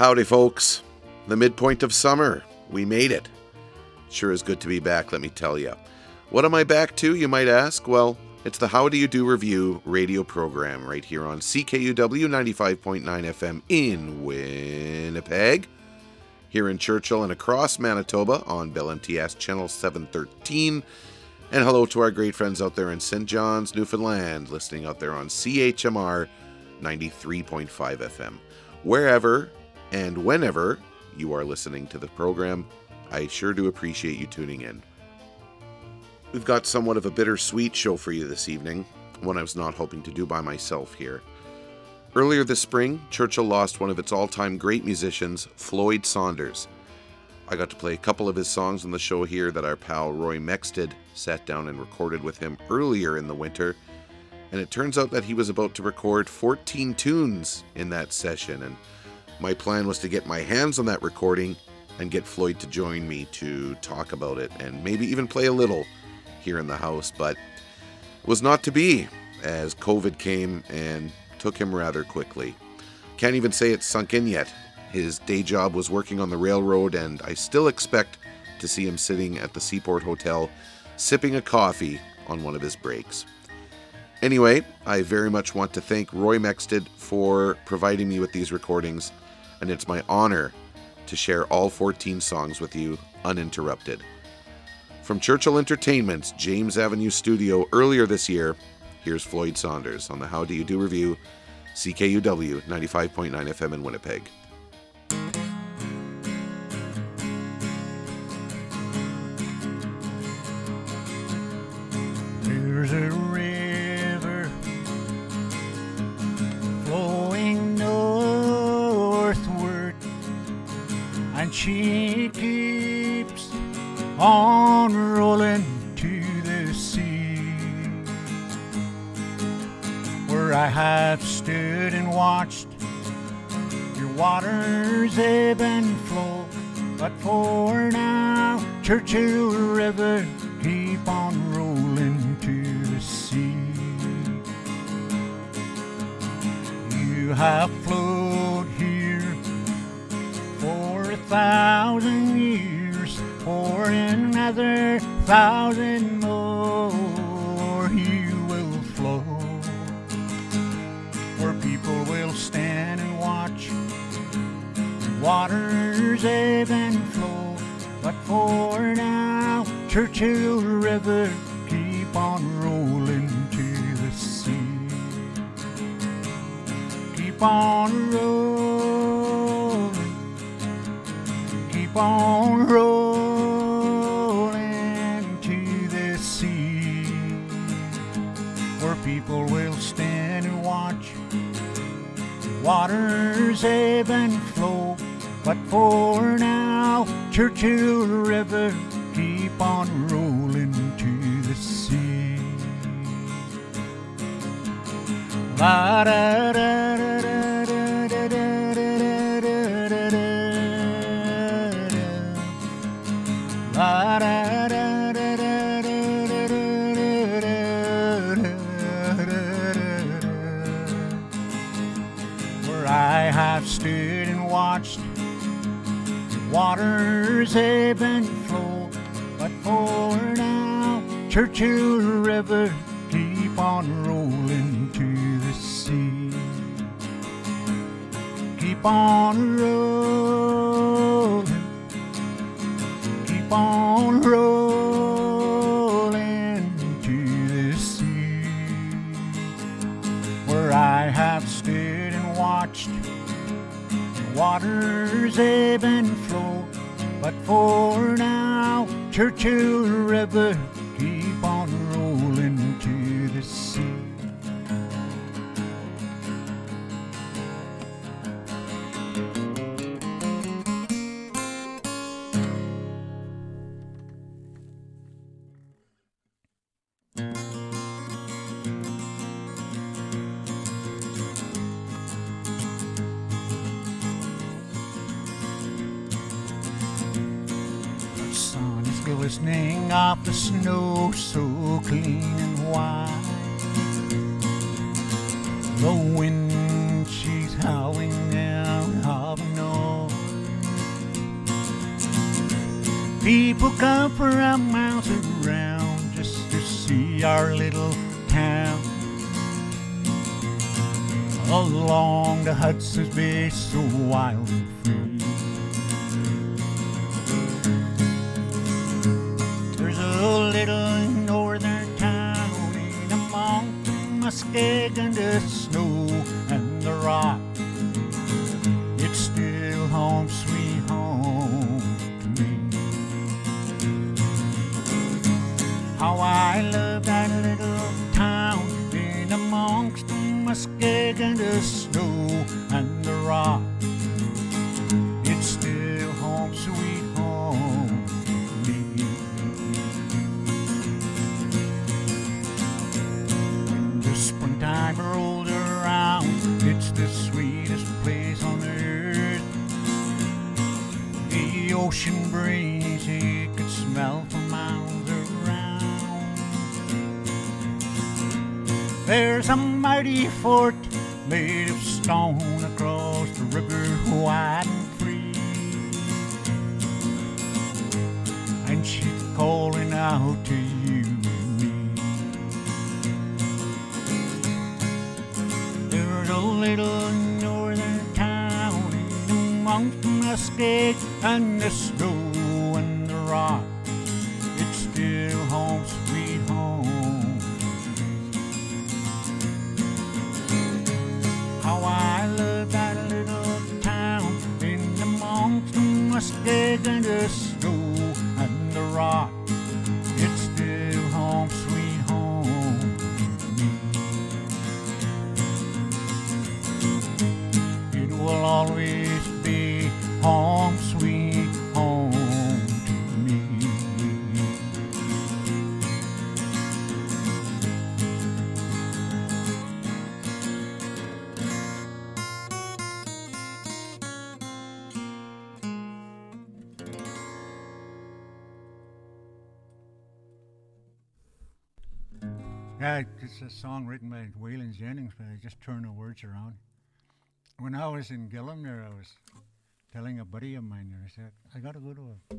Howdy, folks. The midpoint of summer. We made it. Sure is good to be back, let me tell you. What am I back to, you might ask? Well, it's the How Do You Do Revue radio program right here on CKUW 95.9 FM in Winnipeg, here in Churchill and across Manitoba on Bell MTS Channel 713. And hello to our great friends out there in St. John's, Newfoundland, listening out there on CHMR 93.5 FM. Wherever and whenever you are listening to the program, I sure do appreciate you tuning in. We've got somewhat of a bittersweet show for you this evening, one I was not hoping to do by myself here. Earlier this spring, Churchill lost one of its all time great musicians, Floyd Saunders. I got to play a couple of his songs on the show here that our pal Roy Mexted sat down and recorded with him earlier in the winter, and it turns out that he was about to record 14 tunes in that session, and my plan was to get my hands on that recording and get Floyd to join me to talk about it and maybe even play a little here in the house, but was not to be as COVID came and took him rather quickly. Can't even say it's sunk in yet. His day job was working on the railroad, and I still expect to see him sitting at the Seaport Hotel sipping a coffee on one of his breaks. Anyway, I very much want to thank Roy Mexted for providing me with these recordings and it's my honor to share all 14 songs with you uninterrupted. From Churchill Entertainment's James Avenue studio earlier this year, here's Floyd Saunders on the How Do You Do Revue, CKUW 95.9 FM in Winnipeg. There's a she keeps on rolling to the sea where I have stood and watched your waters ebb and flow. But for now Churchill River keep on rolling to the sea. You have flowed thousand years, for another thousand more you will flow. Where people will stand and watch waters ebb and flow. But for now, Churchill River keep on rolling to the sea. Keep on rolling keep on rolling to the sea where people will stand and watch waters ebb and flow. But for now churchill river keep on rolling to the sea. La da da waters ebb and flow. But for now, Churchill River keep on rolling to the sea. Keep on rolling, keep on rolling to the sea. Where I have stood and watched waters ebb and for now, Churchill River our little town. Along the Hudson's Bay, so wild and free. There's a little northern town in among the and the snow and the rock. It's still home, sweet home to me. How I love Muskeg and, the snow and the rock. It's still home, sweet home me. When the springtime rolled around, it's the sweetest place on earth. The ocean breeze you could smell for miles around. There's a mighty fort made of stone across the river, wide and free. And she's calling out to you and me. There's a little northern town in amongst the Muskeg and the snow and the rock. And the snow and the rock. It's a song written by Waylon Jennings, but I just turned the words around. When I was in Gillam there, I was telling a buddy of mine there, I said, I got to go to a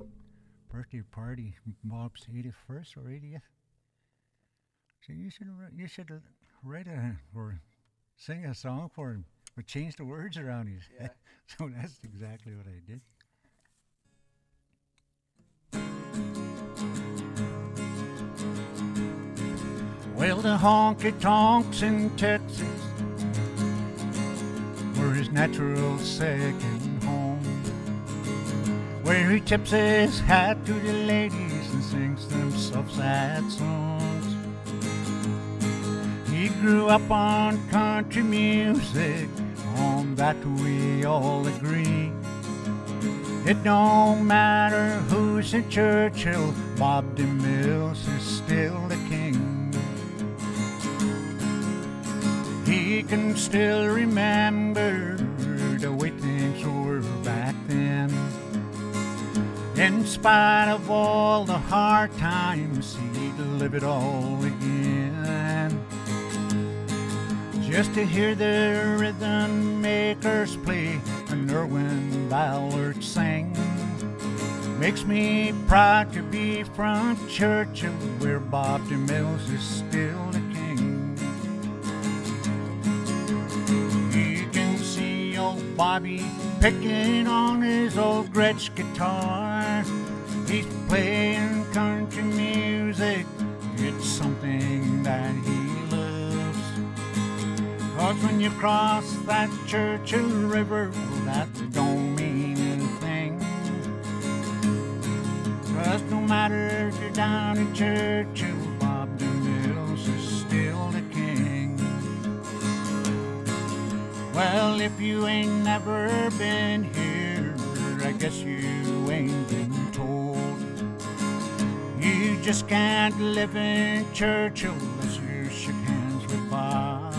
birthday party, Bob's 81st or 80th. So you should, you should write a, or sing a song for him, but change the words around. He said. so that's exactly what I did. Well, the honky tonks in Texas were his natural second home, where he tips his hat to the ladies and sings them soft, sad songs. He grew up on country music, on that we all agree. It don't matter who's in Churchill, Bob DeMills is still the He can still remember the way things were back then. In spite of all the hard times, he'd live it all again. Just to hear the rhythm makers play and Erwin Ballard sing makes me proud to be from Churchill, where Bob DeMills is still Bobby picking on his old Gretsch guitar. He's playing country music. It's something that he loves. Cause when you cross that Churchill River, well, that don't mean anything. Cause no matter if you're down in Churchill, Well, if you ain't never been here, I guess you ain't been told. You just can't live in Churchill unless you shook hands with Bob.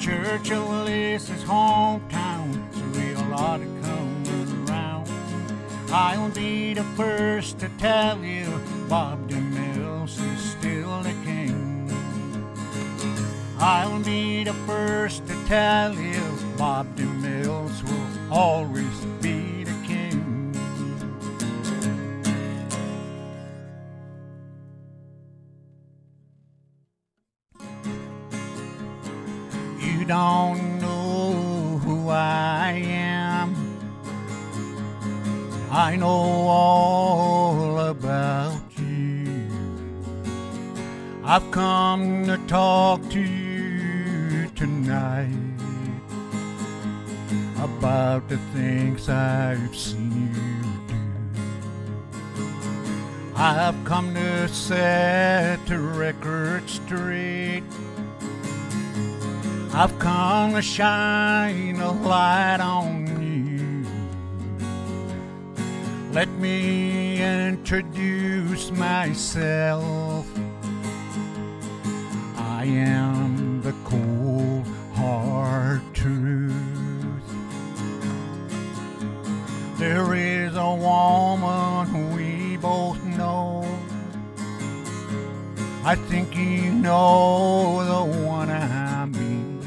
Churchill is his hometown, so we all ought to come around. I'll be the first to tell you Bob I'll be the first to tell you Bob De will always be the king. You don't know who I am. I know all about you. I've come things I've seen you do. I've come to set the record straight. I've come to shine a light on you. Let me introduce myself. I am There is a woman we both know. I think you know the one I mean.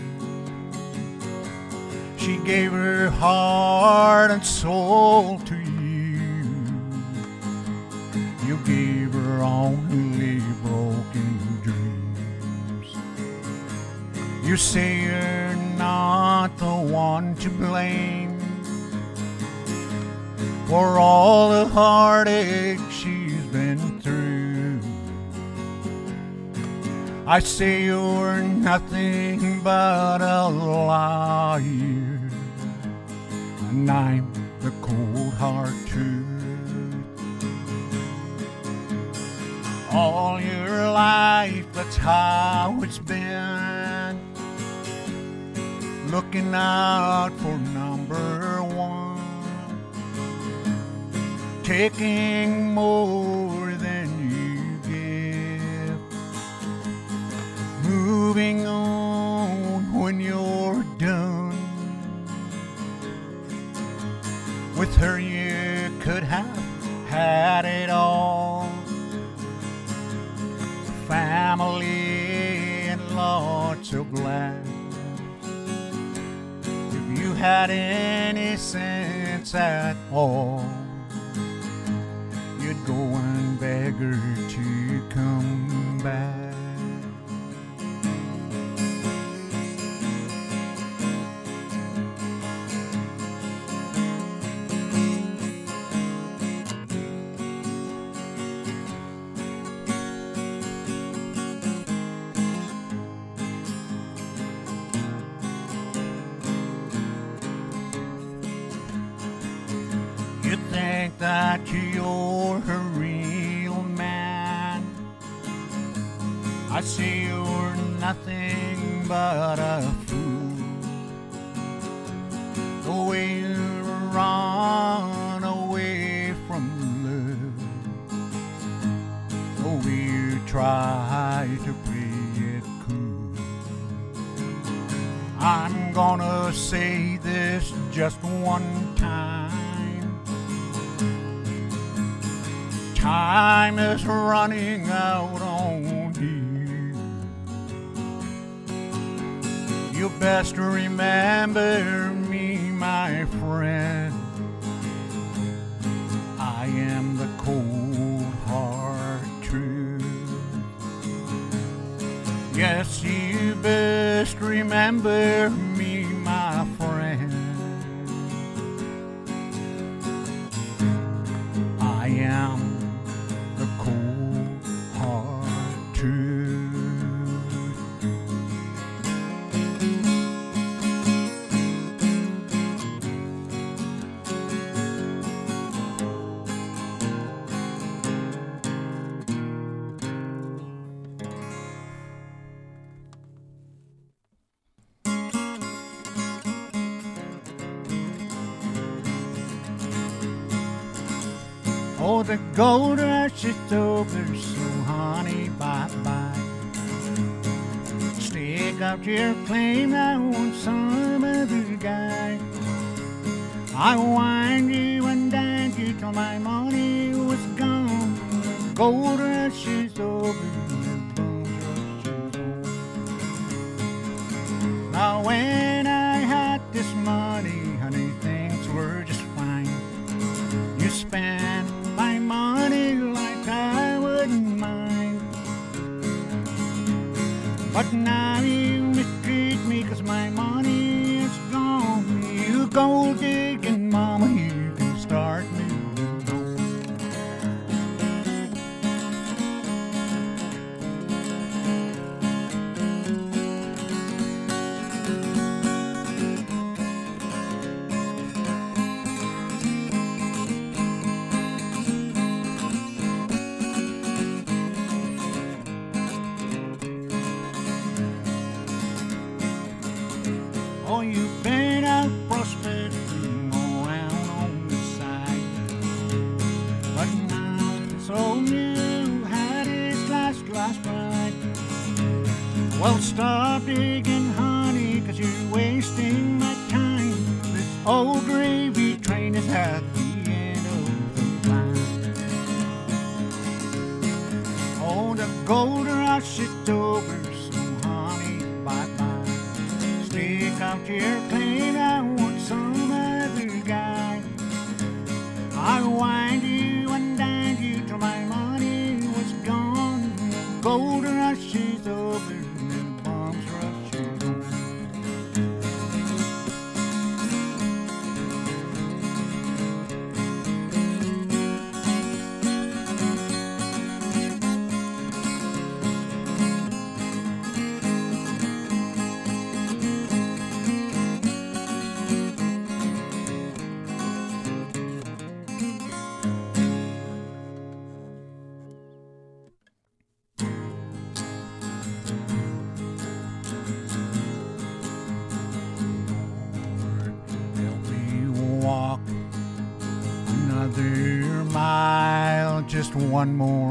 She gave her heart and soul to you. You gave her only broken dreams. You say you're not the one to blame for all the heartache she's been through. I say you're nothing but a liar, and I'm the cold hard truth. All your life, that's how it's been. Looking out for number one taking more than you give, moving on when you're done. With her, you could have had it all family and lots of laughs. If you had any sense at all the gold rush is over, so honey, bye bye. Stick up your claim, I want some other guy. I wined you and dined you till my money was gone. Gold rush is over, is over. Now when But now Old gravy train is at the end of the line. Oh, the gold rush is over, so honey, bye bye. Stick out your airplane, I want some other guy. I wind you and dined you till my money was gone. The gold rush is over. one more.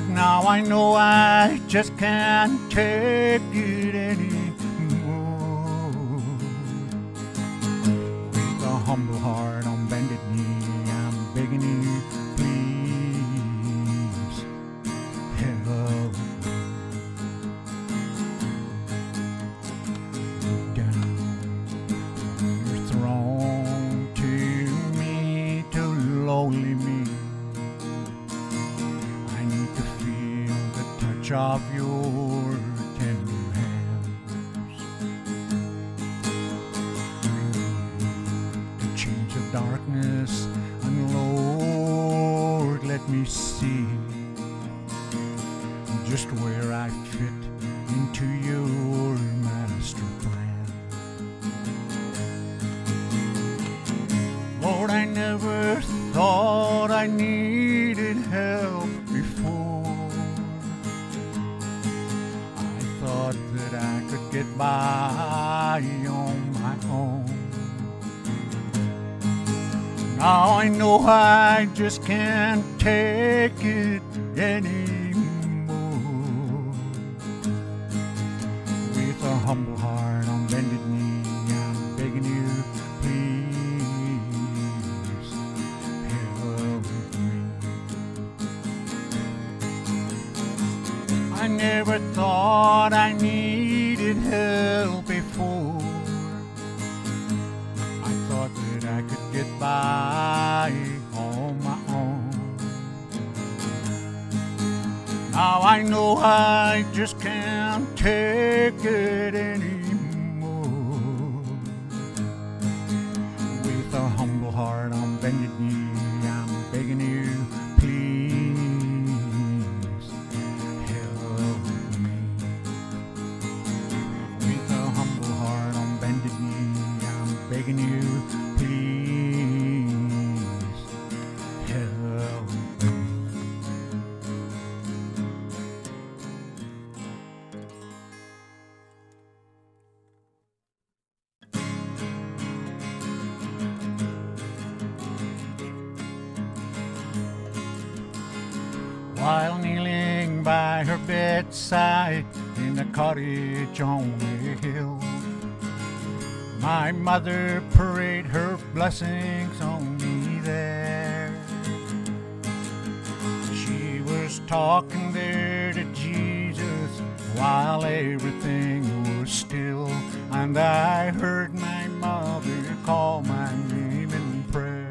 But now I know I just can't take it anymore. With a humble heart Now I know I just can't take it anymore. On the hill. My mother prayed her blessings on me there. She was talking there to Jesus while everything was still, and I heard my mother call my name in prayer.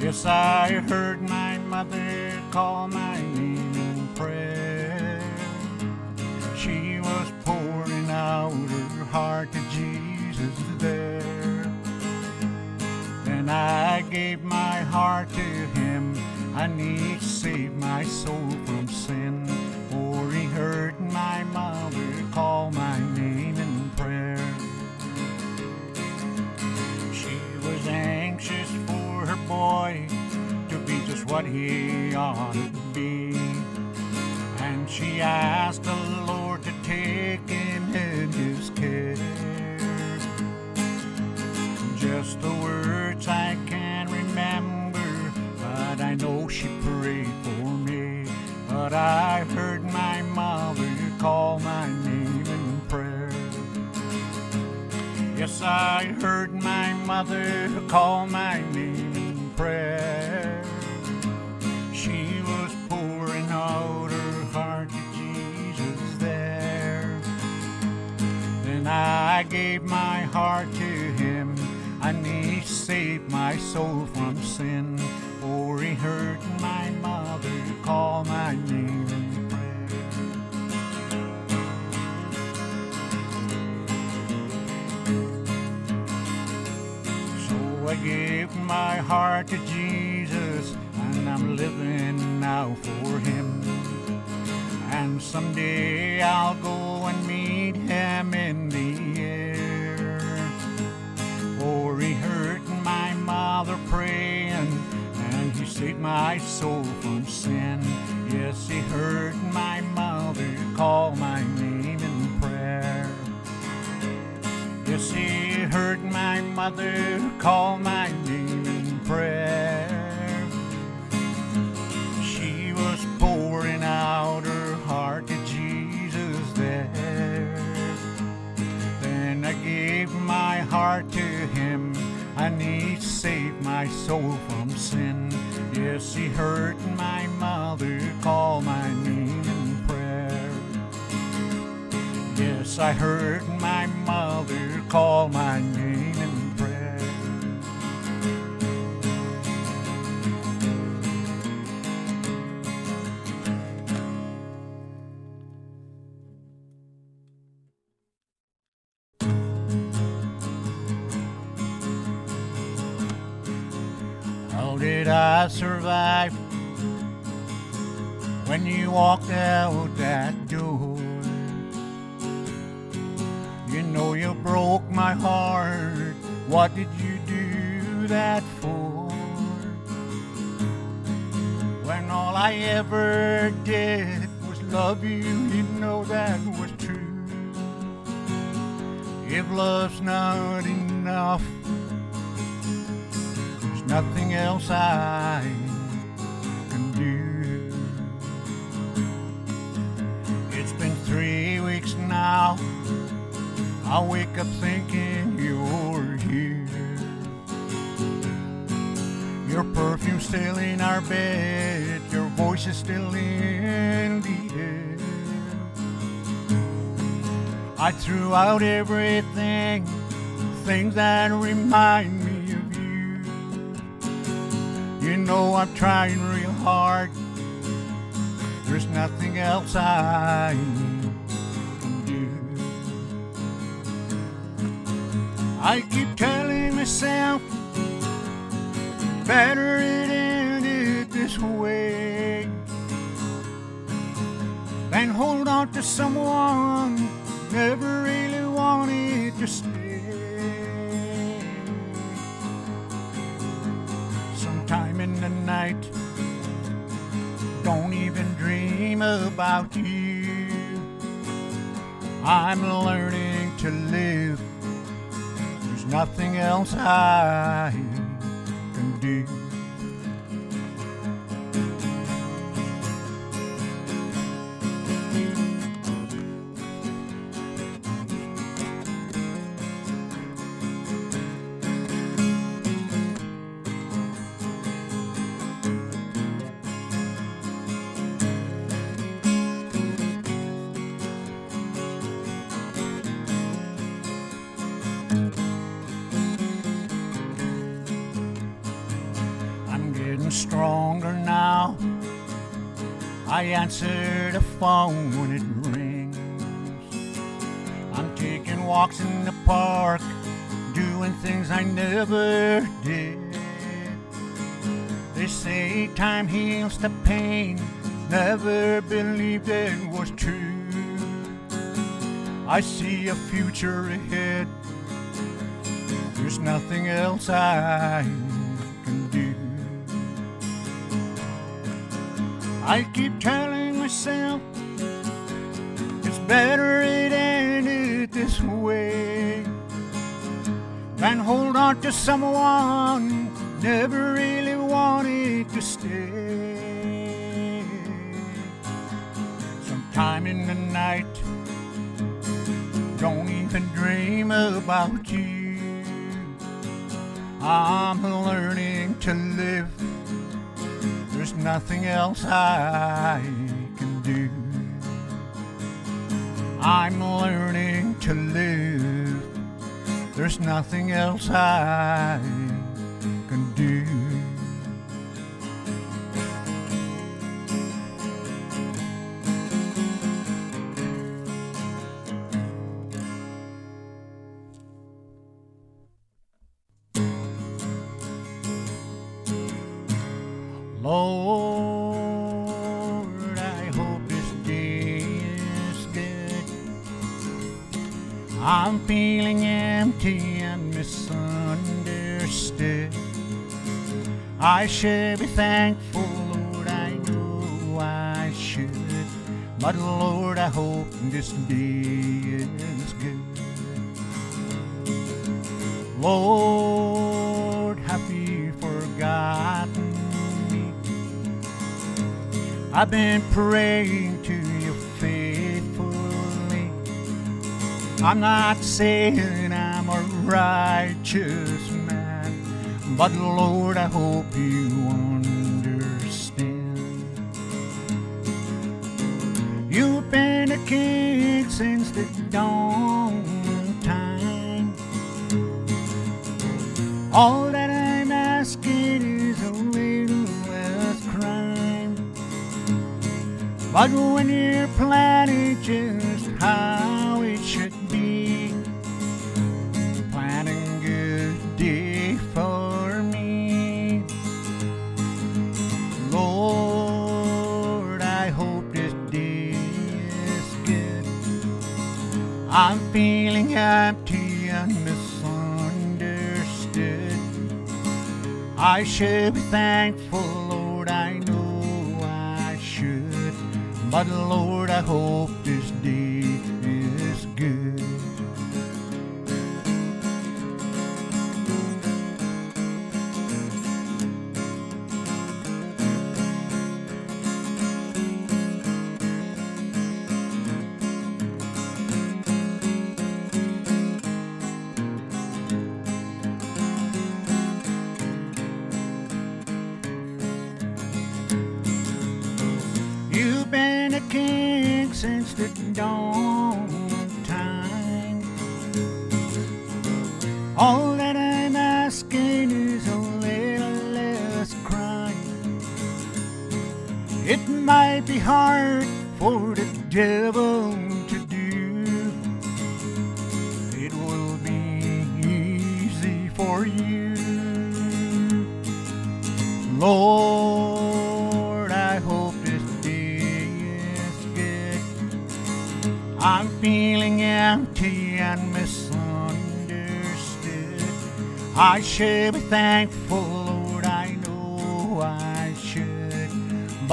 Yes, I heard my mother call my her heart to Jesus there. And I gave my heart to him, I need to save my soul from sin. For he heard my mother call my name in prayer. She was anxious for her boy to be just what he ought to be. And she asked the Lord to But I heard my mother call my name in prayer. Yes, I heard my mother call my name in prayer. She was pouring out her heart to Jesus there. Then I gave my heart to him, and he saved my soul from sin. For he heard my mother call my name gave my heart to Jesus, and I'm living now for Him. And someday I'll go and meet Him in the air. For He heard my mother praying, and He saved my soul from sin. Yes, He heard my mother call my name Yes, he heard my mother call my name in prayer. She was pouring out her heart to Jesus there. Then I gave my heart to him, and he saved my soul from sin. Yes, he heard my mother call my name in prayer. Yes, I heard my mother call my name in prayer. How did I survive when you walked out that door? Broke my heart. What did you do that for? When all I ever did was love you, you know that was true. If love's not enough, there's nothing else I can do. It's been three weeks now. I wake up thinking you're here. Your perfume's still in our bed, your voice is still in the air. I threw out everything, things that remind me of you. You know I'm trying real hard. There's nothing else I I keep telling myself better it ended this way than hold on to someone never really wanted to stay. Sometime in the night, don't even dream about you. I'm learning to live. Nothing else I can do. Time heals the pain, never believed it was true. I see a future ahead, there's nothing else I can do. I keep telling myself it's better it ended this way than hold on to someone never really wanted to stay. Sometime in the night, don't even dream about you. I'm learning to live there's nothing else I can do. I'm learning to live. There's nothing else I this day is good. Lord, have you forgotten me? I've been praying to you faithfully. I'm not saying I'm a righteous man, but Lord, I hope you time. All that I'm asking is a little less crime. But when you're planning just I'm feeling empty and misunderstood. I should be thankful, Lord, I know I should. But Lord, I hope this day dawn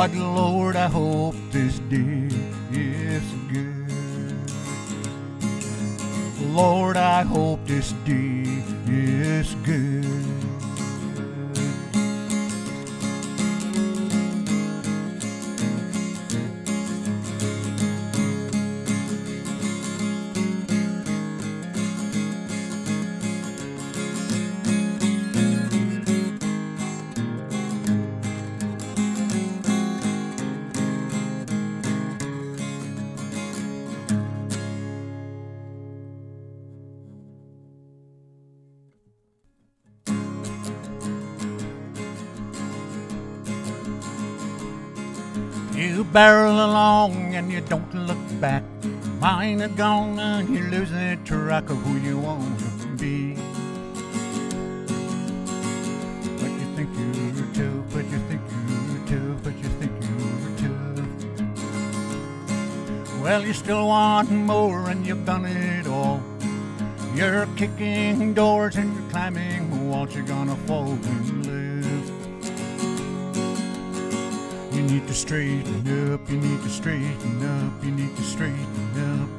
But Lord, I hope this day barrel along and you don't look back. Mine are gone and you're losing track of who you want to be. But you think you're tough, but you think you're tough, but you think you're tough. Well, you still want more and you've done it all. You're kicking doors and you're climbing walls, you're gonna fall and need to straighten up, you need to straighten up, you need to straighten up.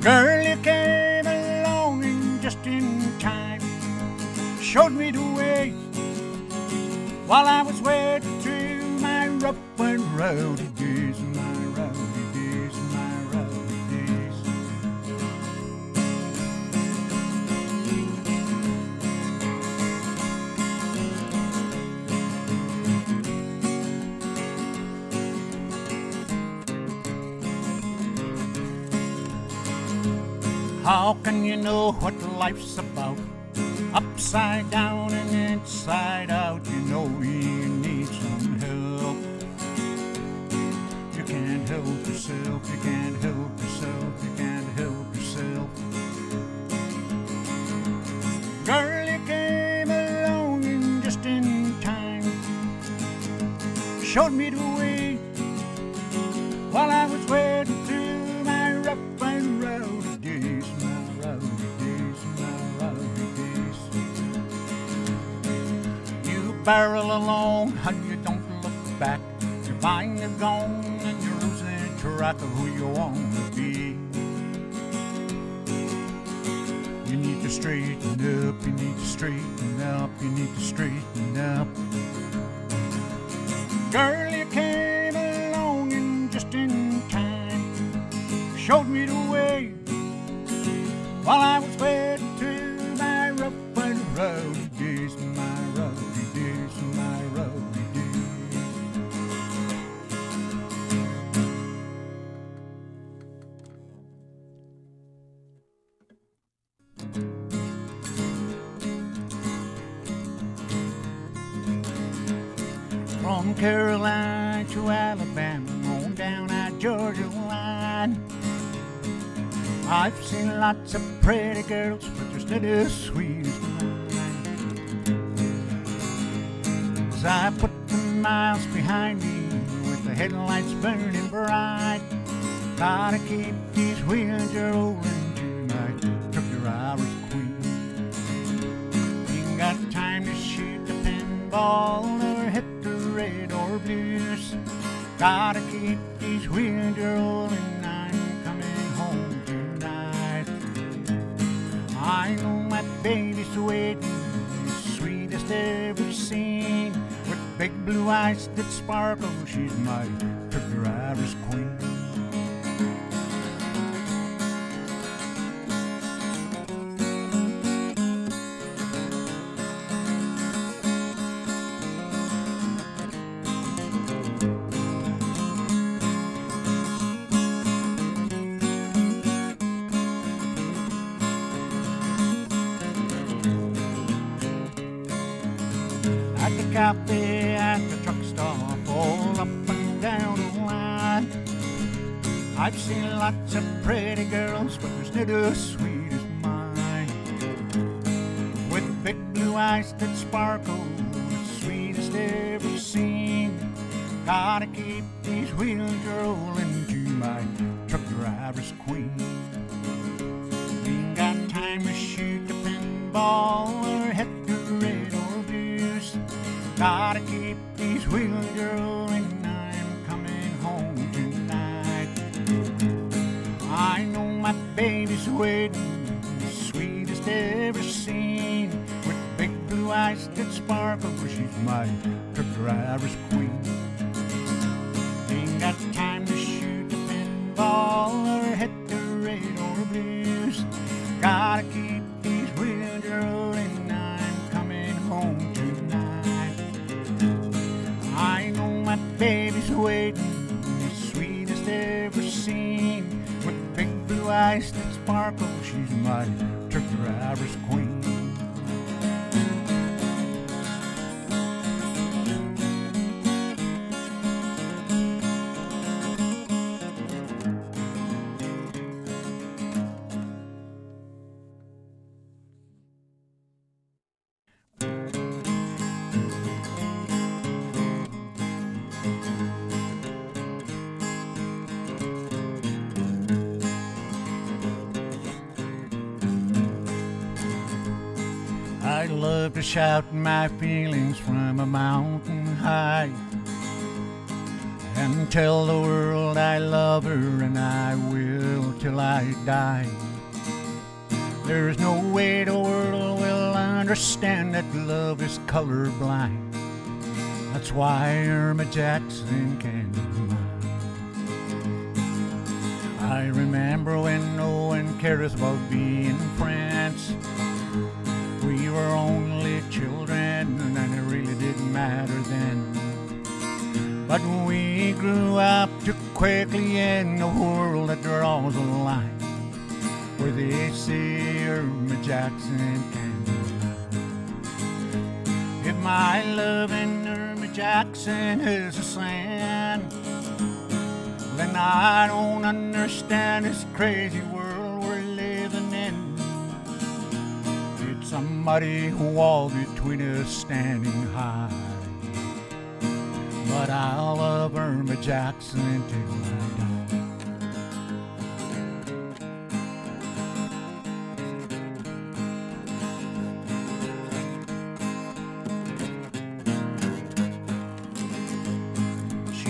Girl, you came along and just in time. Showed me the way while I was wading through my rough and rowdy days, How can you know what life's about? Upside down and inside out, you know you need some help. You can't help yourself, you can't help yourself, you can't help yourself. Girl, you came along and just in time. Showed me the barrel along and you don't look back. Your mind is gone and you're losing track of who you want to be. You need to straighten up, you need to straighten up, you need to straighten sparkle, oh, she's my Irish queen. Love to shout my feelings from a mountain high and tell the world I love her and I will till I die. There's no way the world will understand that love is colorblind. That's why Irma Jackson be mine. I remember when no one cares about being friends. We were only children and it really didn't matter then. But we grew up too quickly in a world that draws a line where they say Irma Jackson can be. If my loving Irma Jackson is a sin, then I don't understand this crazy world Somebody wall between us standing high. But I'll love Irma Jackson till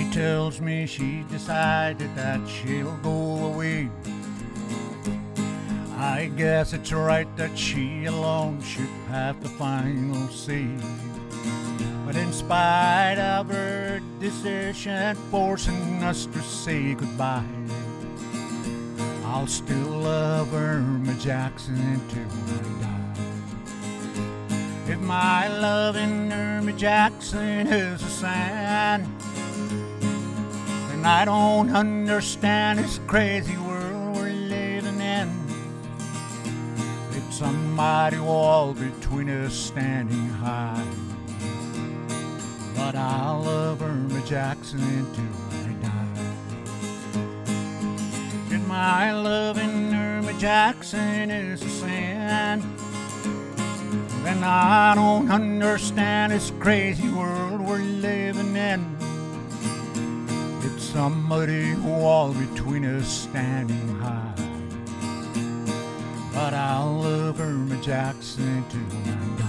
I tells me she decided that she'll go away. I guess it's right that she alone should have the final say. But in spite of her decision forcing us to say goodbye, I'll still love Irma Jackson until I die. If my loving Irma Jackson is a sign, then I don't understand this crazy world It's mighty wall between us standing high. But I'll love Irma Jackson until I die. And my loving Irma Jackson is a sin, then I don't understand this crazy world we're living in. It's somebody wall between us standing high. But I'll love Irma Jackson till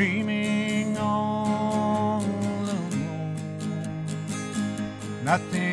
dreaming all alone. Nothing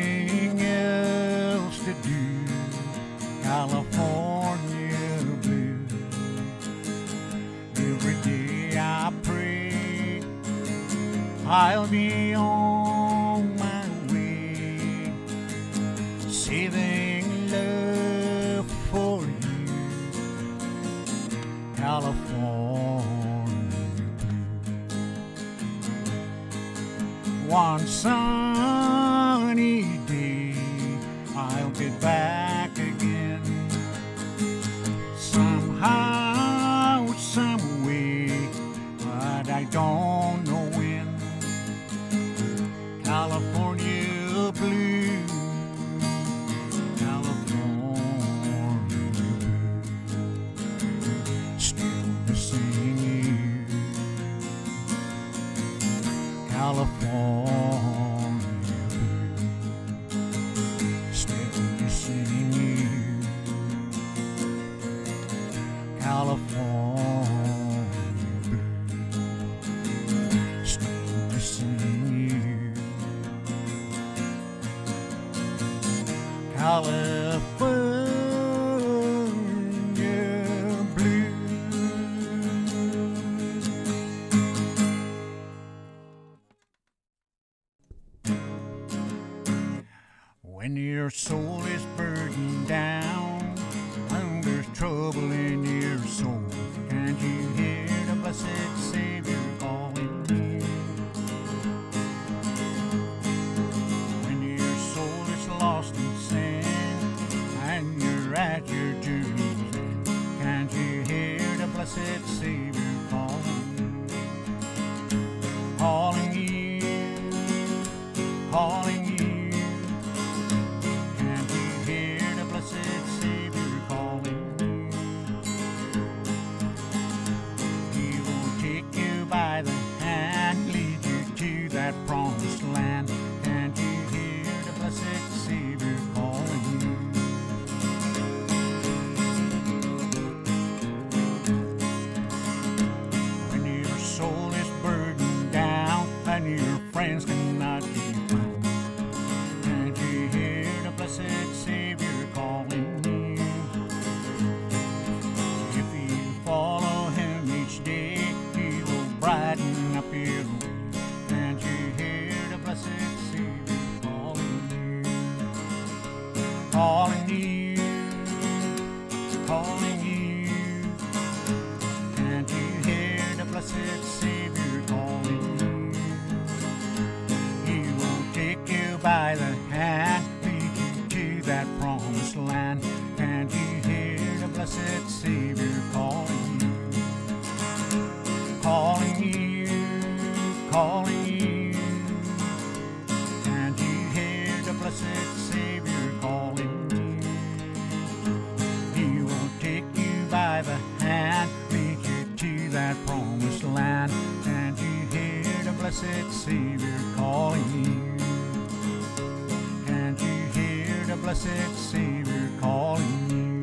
blessed Savior calling you?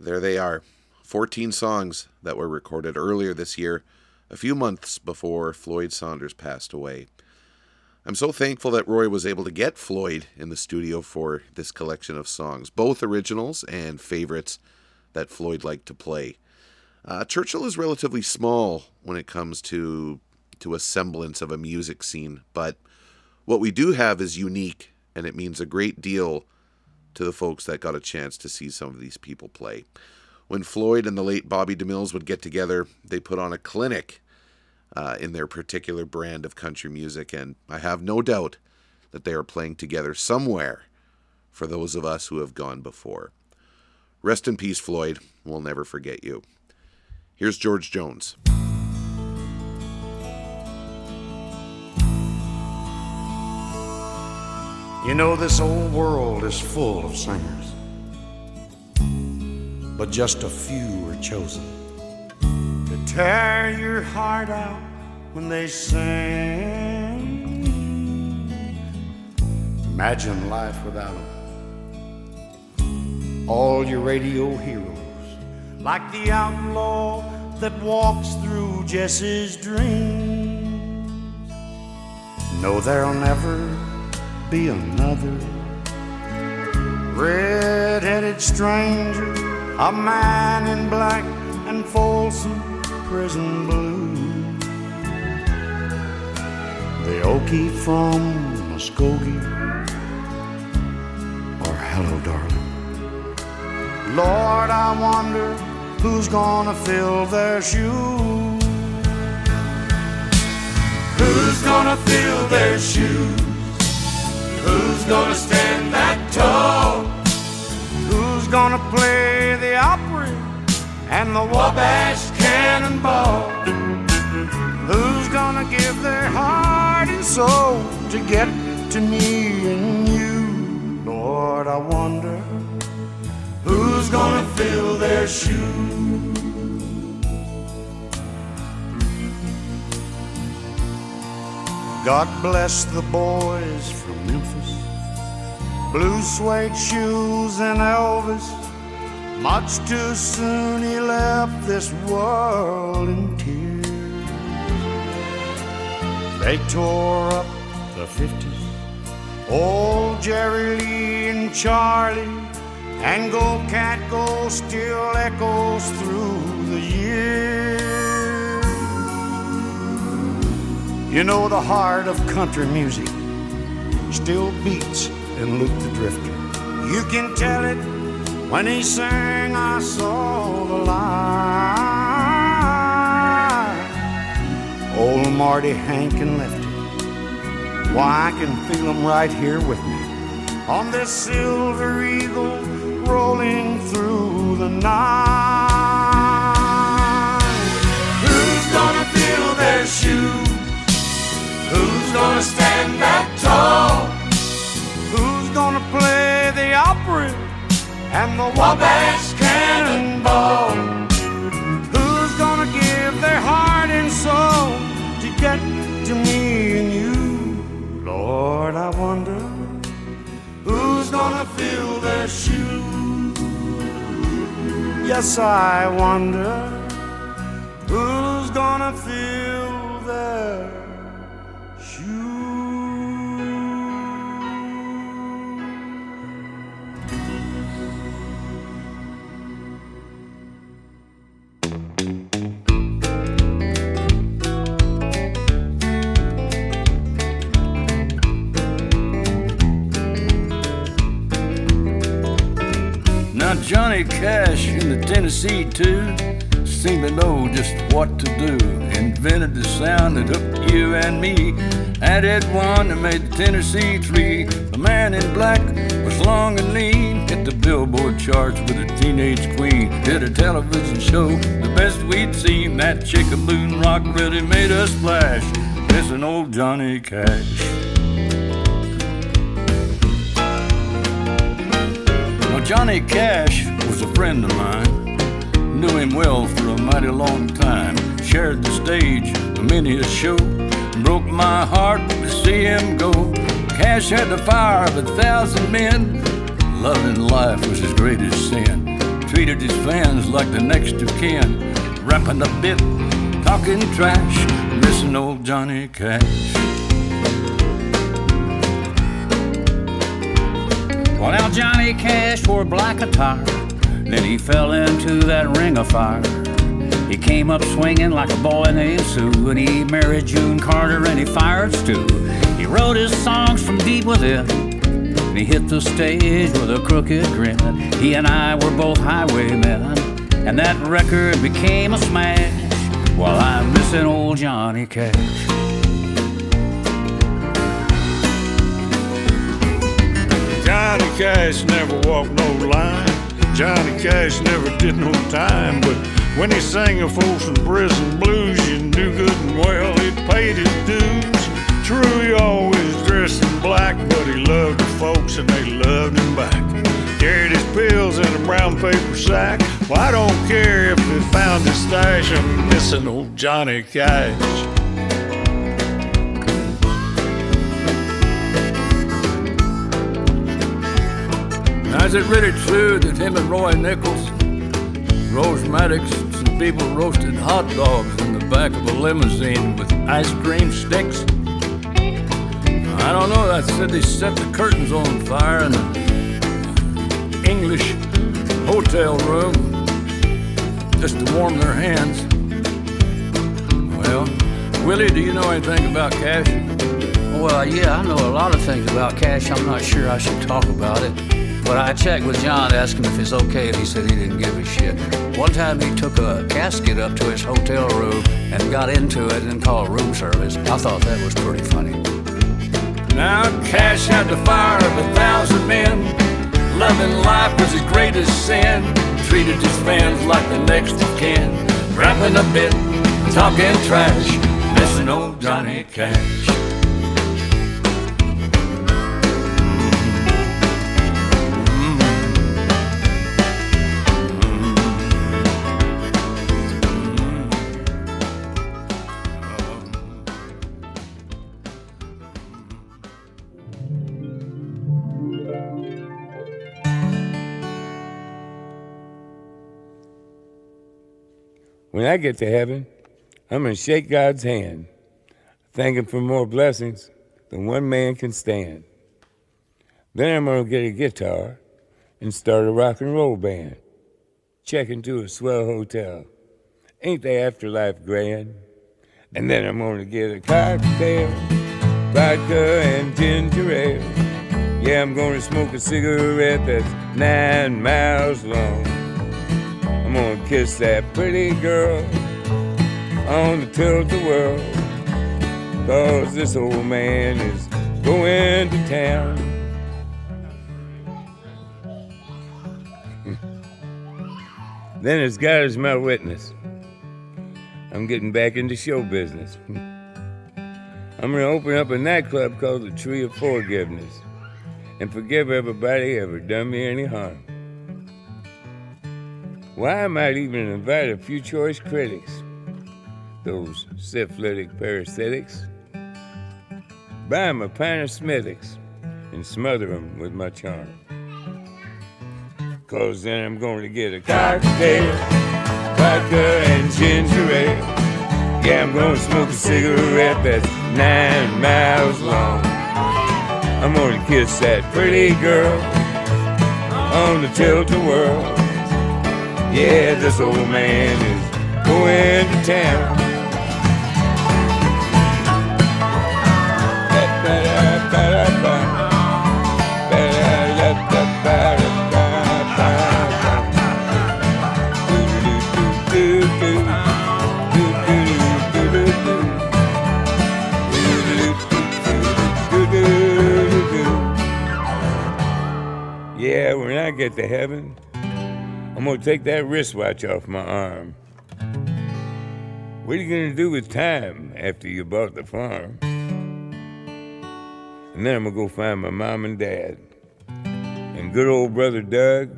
There they are 14 songs that were recorded earlier this year, a few months before Floyd Saunders passed away. I'm so thankful that Roy was able to get Floyd in the studio for this collection of songs, both originals and favorites that Floyd liked to play. Uh, Churchill is relatively small when it comes to to a semblance of a music scene, but what we do have is unique, and it means a great deal to the folks that got a chance to see some of these people play. When Floyd and the late Bobby DeMills would get together, they put on a clinic uh, in their particular brand of country music, and I have no doubt that they are playing together somewhere for those of us who have gone before. Rest in peace, Floyd. We'll never forget you. Here's George Jones. You know, this old world is full of singers, but just a few are chosen to tear your heart out when they sing. Imagine life without them. All your radio heroes like the outlaw that walks through Jesse's dreams. No, there'll never be another red-headed stranger, a man in black and Folsom prison blue. The Okie from Muskogee, or hello, darling. Lord, I wonder who's gonna fill their shoes. Who's gonna fill their shoes? Who's gonna stand that tall? Who's gonna play the Opry and the Wabash Cannonball? Who's gonna give their heart and soul to get to me and you? Lord, I wonder who's gonna fill their shoes. God bless the boys from Memphis. Blue suede shoes and Elvis. Much too soon he left this world in tears. They tore up the 50s. Old Jerry Lee and Charlie. And Go Cat Go still echoes through the years. You know the heart of country music still beats in Luke the Drifter. You can tell it when he sang I saw the light. Old Marty Hank and Lefty. Why I can feel them right here with me on this silver eagle rolling through the night. Who's gonna fill their shoes? Who's gonna stand that tall? Who's gonna play the Opry and the Wabash Cannonball? I wonder who's gonna fill Johnny Cash in the Tennessee two seemed to know just what to do. Invented the sound that hooked you and me. Added one that made the Tennessee three. The man in black was long and lean. Hit the billboard charts with a teenage queen. Did a television show, the best we'd seen. That Chickaboon rock really made us splash. Listen, old Johnny Cash. Johnny Cash was a friend of mine. Knew him well for a mighty long time. Shared the stage of many a show. Broke my heart to see him go. Cash had the fire of a thousand men. Loving life was his greatest sin. Treated his fans like the next of kin. Rapping a bit, talking trash. Missing old Johnny Cash. Well, now Johnny Cash wore black attire. Then he fell into that ring of fire. He came up swinging like a boy named Sue, and he married June Carter and he fired Stu. He wrote his songs from deep within, and he hit the stage with a crooked grin. He and I were both highwaymen, and that record became a smash. While I'm missing old Johnny Cash. Johnny Cash never walked no line. Johnny Cash never did no time. But when he sang a Folsom Prison blues, you knew good and well it paid his dues. True, he always dressed in black, but he loved the folks and they loved him back. Carried his pills in a brown paper sack. Well, I don't care if they found his stash. I'm missing old Johnny Cash. Is it really true that him and Roy Nichols Rose Maddox, some people roasted hot dogs in the back of a limousine with ice cream sticks. I don't know, I said they set the curtains on fire in an uh, English hotel room just to warm their hands. Well, Willie, do you know anything about cash? Well, yeah, I know a lot of things about cash. I'm not sure I should talk about it. But I checked with John, asked him if it's okay, and he said he didn't give a shit. One time he took a casket up to his hotel room and got into it and called room service. I thought that was pretty funny. Now Cash had the fire of a thousand men. Loving life was his greatest sin. Treated his fans like the next of kin. Rapping a bit, talking trash, missing old Johnny Cash. I get to heaven, I'm going to shake God's hand, thank Him for more blessings than one man can stand. Then I'm going to get a guitar and start a rock and roll band. Check into a swell hotel. Ain't the afterlife grand? And then I'm going to get a cocktail, vodka and ginger ale. Yeah, I'm going to smoke a cigarette that's nine miles long. I'm gonna kiss that pretty girl on the tilt-a-whirl. Cause this old man is going to town. then as God is my witness, I'm getting back into show business. I'm gonna open up a nightclub called the Tree of Forgiveness and forgive everybody ever done me any harm. Why, I might even invite a few choice critics, those syphilitic parasitics, buy 'em a pint of Smithwick's and smother 'em with my charm. Cause then I'm going to get a cocktail, vodka and ginger ale. Yeah, I'm gonna smoke a cigarette that's nine miles long. I'm gonna kiss that pretty girl on the tilt-a-whirl. Yeah, this old man is going to town. Yeah, when I get to heaven, I'm gonna take that wristwatch off my arm. What are you gonna do with time after you bought the farm? And then I'm gonna go find my mom and dad. And good old brother Doug,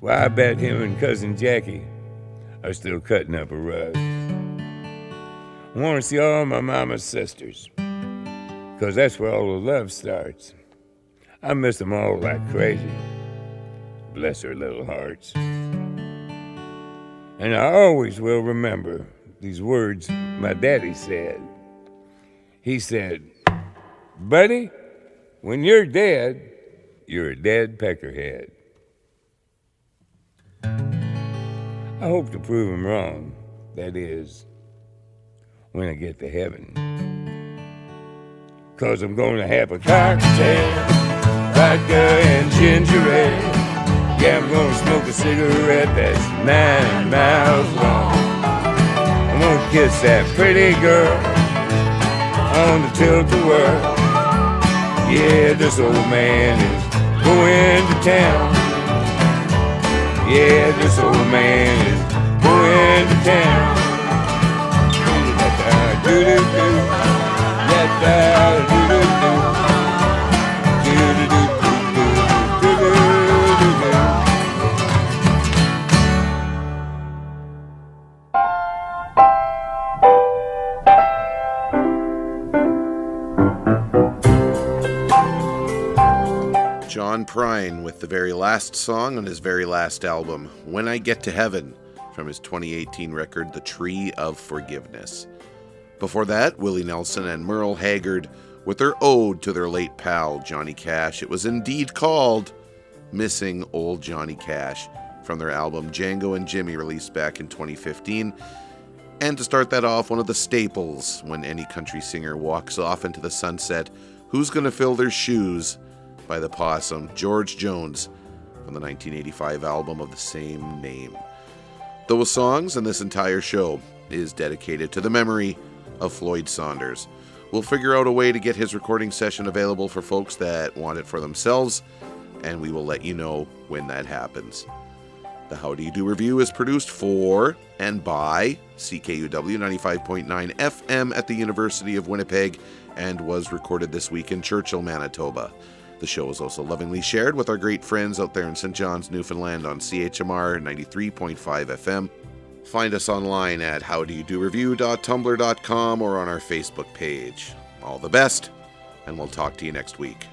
well, I bet him and cousin Jackie are still cutting up a rug. I wanna see all my mama's sisters, cause that's where all the love starts. I miss them all like crazy. Bless her little hearts. And I always will remember these words my daddy said. He said, Buddy, when you're dead, you're a dead peckerhead. I hope to prove him wrong. That is, when I get to heaven. Cause I'm gonna have a cocktail, vodka and ginger ale. Yeah, I'm gonna smoke a cigarette that's nine miles long. I'm gonna kiss that pretty girl on the tilt-a-whirl. Yeah, this old man is going to town. Yeah, this old man is going to town. Prine with the very last song on his very last album, When I Get to Heaven, from his 2018 record, The Tree of Forgiveness. Before that, Willie Nelson and Merle Haggard with their ode to their late pal, Johnny Cash. It was indeed called Missing Old Johnny Cash from their album Django and Jimmy, released back in 2015. And to start that off, one of the staples when any country singer walks off into the sunset Who's Gonna Fill Their Shoes by the Possum, George Jones, from the 1985 album of the same name. Those songs and this entire show is dedicated to the memory of Floyd Saunders. We'll figure out a way to get his recording session available for folks that want it for themselves, and we will let you know when that happens. The How Do You Do Revue is produced for and by CKUW 95.9 FM at the University of Winnipeg and was recorded this week in Churchill, Manitoba. The show is also lovingly shared with our great friends out there in St. John's, Newfoundland on CHMR 93.5 FM. Find us online at howdoyoudorevue.tumblr.com or on our Facebook page. All the best, and we'll talk to you next week.